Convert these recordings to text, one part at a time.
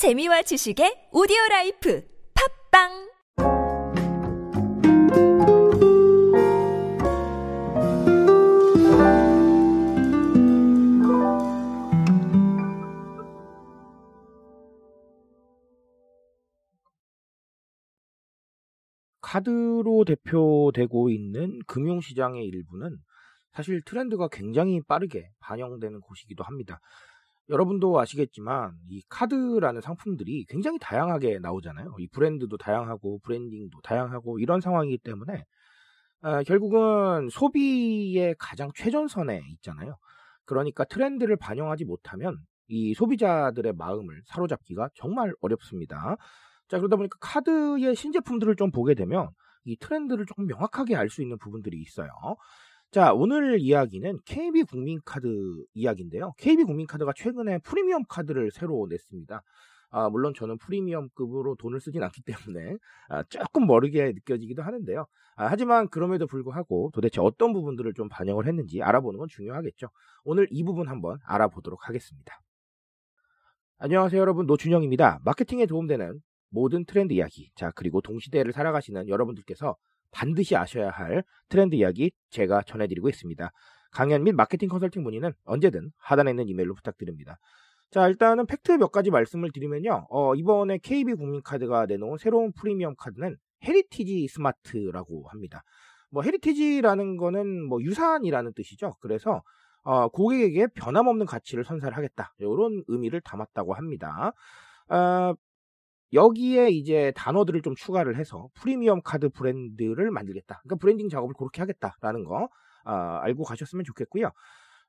재미와 지식의 오디오 라이프 팟빵 카드로 대표되고 있는 금융시장의 일부는 사실 트렌드가 굉장히 빠르게 반영되는 곳이기도 합니다. 여러분도 아시겠지만 이 카드라는 상품들이 굉장히 다양하게 나오잖아요. 이 브랜드도 다양하고 브랜딩도 다양하고 이런 상황이기 때문에 아, 결국은 소비의 가장 최전선에 있잖아요. 그러니까 트렌드를 반영하지 못하면 이 소비자들의 마음을 사로잡기가 정말 어렵습니다. 자, 그러다 보니까 카드의 신제품들을 좀 보게 되면 이 트렌드를 조금 명확하게 알 수 있는 부분들이 있어요. 자, 오늘 이야기는 KB 국민카드 이야기인데요. KB 국민카드가 최근에 프리미엄 카드를 새로 냈습니다. 아, 물론 저는 프리미엄급으로 돈을 쓰진 않기 때문에 아, 조금 멀게 느껴지기도 하는데요. 아, 하지만 그럼에도 불구하고 도대체 어떤 부분들을 좀 반영을 했는지 알아보는 건 중요하겠죠. 오늘 이 부분 한번 알아보도록 하겠습니다. 안녕하세요 여러분 노준영입니다. 마케팅에 도움되는 모든 트렌드 이야기, 자, 그리고 동시대를 살아가시는 여러분들께서 반드시 아셔야 할 트렌드 이야기 제가 전해드리고 있습니다. 강연 및 마케팅 컨설팅 문의는 언제든 하단에 있는 이메일로 부탁드립니다. 자, 일단은 팩트 몇 가지 말씀을 드리면요. 어, 이번에 KB 국민카드가 내놓은 새로운 프리미엄 카드는 헤리티지 스마트라고 합니다. 뭐 헤리티지라는 거는 뭐 유산이라는 뜻이죠. 그래서 어, 고객에게 변함없는 가치를 선사를 하겠다. 이런 의미를 담았다고 합니다. 어, 여기에 이제 단어들을 좀 추가를 해서 프리미엄 카드 브랜드를 만들겠다. 그러니까 브랜딩 작업을 그렇게 하겠다라는 거 어, 알고 가셨으면 좋겠고요.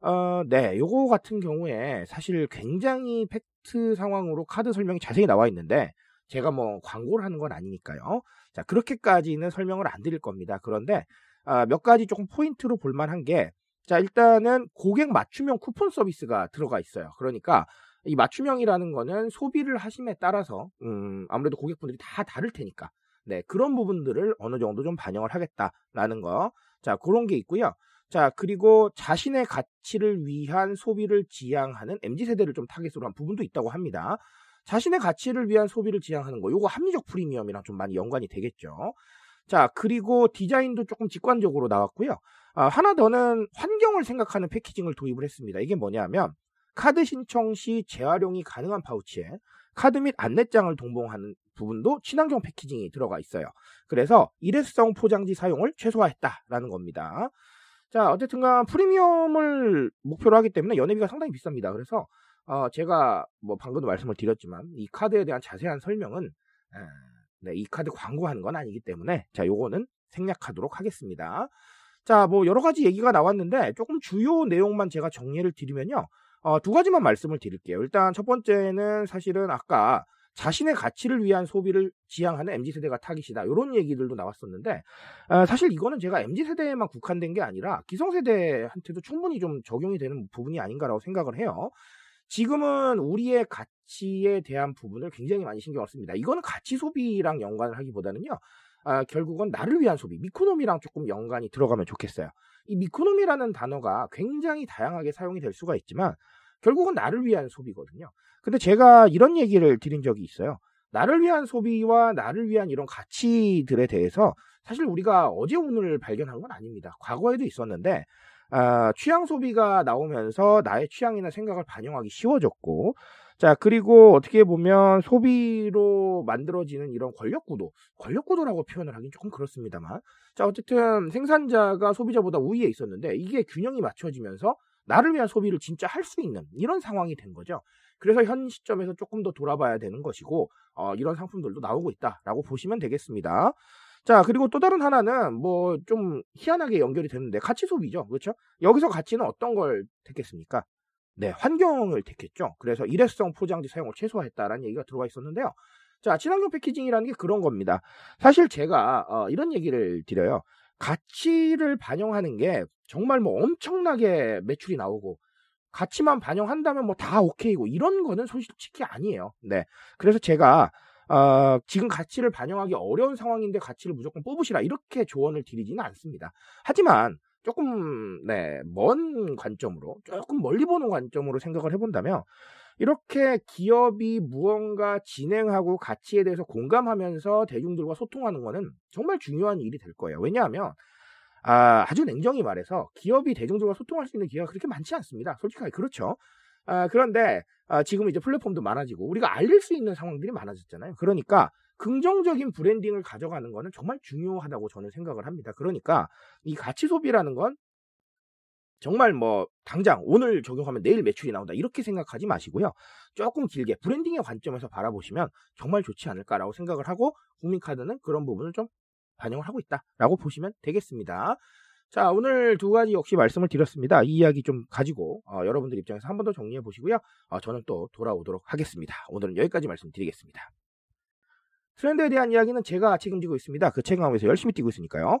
어, 네, 요거 같은 경우에 사실 굉장히 팩트 상황으로 카드 설명이 자세히 나와 있는데 제가 뭐 광고를 하는 건 아니니까요. 자, 그렇게까지는 설명을 안 드릴 겁니다. 그런데 어, 몇 가지 조금 포인트로 볼만한 게 자, 일단은 고객 맞춤형 쿠폰 서비스가 들어가 있어요. 그러니까 이 맞춤형이라는 거는 소비를 하심에 따라서 음, 아무래도 고객분들이 다 다를 테니까 네 그런 부분들을 어느 정도 좀 반영을 하겠다라는 거. 자 그런 게 있고요. 자 그리고 자신의 가치를 위한 소비를 지향하는 mz 세대를 좀 타겟으로 한 부분도 있다고 합니다. 자신의 가치를 위한 소비를 지향하는 거, 요거 합리적 프리미엄이랑 좀 많이 연관이 되겠죠. 자, 그리고 디자인도 조금 직관적으로 나왔고요. 아, 하나 더는 환경을 생각하는 패키징을 도입을 했습니다. 이게 뭐냐면, 카드 신청 시 재활용이 가능한 파우치에 카드 및 안내장을 동봉하는 부분도 친환경 패키징이 들어가 있어요. 그래서 일회성 포장지 사용을 최소화했다라는 겁니다. 자, 어쨌든간 프리미엄을 목표로 하기 때문에 연회비가 상당히 비쌉니다. 그래서 어, 제가 뭐 방금도 말씀을 드렸지만 이 카드에 대한 자세한 설명은 에, 네, 이 카드 광고하는 건 아니기 때문에 자, 요거는 생략하도록 하겠습니다. 자, 뭐 여러 가지 얘기가 나왔는데 조금 주요 내용만 제가 정리를 드리면요. 어, 두 가지만 말씀을 드릴게요. 일단 첫 번째는 사실은 아까 자신의 가치를 위한 소비를 지향하는 MZ세대가 타깃이다. 이런 얘기들도 나왔었는데, 어, 사실 이거는 제가 MZ세대에만 국한된 게 아니라 기성 세대한테도 충분히 좀 적용이 되는 부분이 아닌가라고 생각을 해요. 지금은 우리의 가치에 대한 부분을 굉장히 많이 신경을 씁니다. 이거는 가치 소비랑 연관을 하기보다는요, 아, 결국은 나를 위한 소비, 미코노미랑 조금 연관이 들어가면 좋겠어요. 이 미코노미라는 단어가 굉장히 다양하게 사용이 될 수가 있지만 결국은 나를 위한 소비거든요. 근데 제가 이런 얘기를 드린 적이 있어요. 나를 위한 소비와 나를 위한 이런 가치들에 대해서 사실 우리가 어제 오늘 발견한 건 아닙니다. 과거에도 있었는데 아, 취향 소비가 나오면서 나의 취향이나 생각을 반영하기 쉬워졌고 자, 그리고 어떻게 보면 소비로 만들어지는 이런 권력 구도, 권력 구도라고 표현을 하긴 조금 그렇습니다만. 자, 어쨌든 생산자가 소비자보다 우위에 있었는데 이게 균형이 맞춰지면서 나를 위한 소비를 진짜 할 수 있는 이런 상황이 된 거죠. 그래서 현 시점에서 조금 더 돌아봐야 되는 것이고, 어, 이런 상품들도 나오고 있다라고 보시면 되겠습니다. 자, 그리고 또 다른 하나는 뭐 좀 희한하게 연결이 되는데 가치 소비죠. 그렇죠? 여기서 가치는 어떤 걸 택했습니까? 네, 환경을 택했죠. 그래서 일회성 포장지 사용을 최소화했다라는 얘기가 들어와 있었는데요. 자, 친환경 패키징이라는 게 그런 겁니다. 사실 제가 어, 이런 얘기를 드려요. 가치를 반영하는 게 정말 뭐 엄청나게 매출이 나오고 가치만 반영한다면 뭐 다 오케이고 이런 거는 솔직히 아니에요. 네. 그래서 제가 어, 지금 가치를 반영하기 어려운 상황인데 가치를 무조건 뽑으시라 이렇게 조언을 드리지는 않습니다. 하지만 조금 네, 먼 관점으로 조금 멀리 보는 관점으로 생각을 해본다면 이렇게 기업이 무언가 진행하고 가치에 대해서 공감하면서 대중들과 소통하는 거는 정말 중요한 일이 될 거예요. 왜냐하면 아, 아주 냉정히 말해서 기업이 대중들과 소통할 수 있는 기회가 그렇게 많지 않습니다. 솔직하게 그렇죠. 아, 그런데 아, 지금 이제 플랫폼도 많아지고 우리가 알릴 수 있는 상황들이 많아졌잖아요. 그러니까 긍정적인 브랜딩을 가져가는 거는 정말 중요하다고 저는 생각을 합니다. 그러니까 이 가치 소비라는 건 정말 뭐 당장 오늘 적용하면 내일 매출이 나온다 이렇게 생각하지 마시고요. 조금 길게 브랜딩의 관점에서 바라보시면 정말 좋지 않을까라고 생각을 하고 국민카드는 그런 부분을 좀 반영을 하고 있다라고 보시면 되겠습니다. 자 오늘 두 가지 역시 말씀을 드렸습니다. 이 이야기 좀 가지고 어, 여러분들 입장에서 한 번 더 정리해 보시고요. 어, 저는 또 돌아오도록 하겠습니다. 오늘은 여기까지 말씀드리겠습니다. 트렌드에 대한 이야기는 제가 책임지고 있습니다. 그 책임감에서 열심히 뛰고 있으니까요.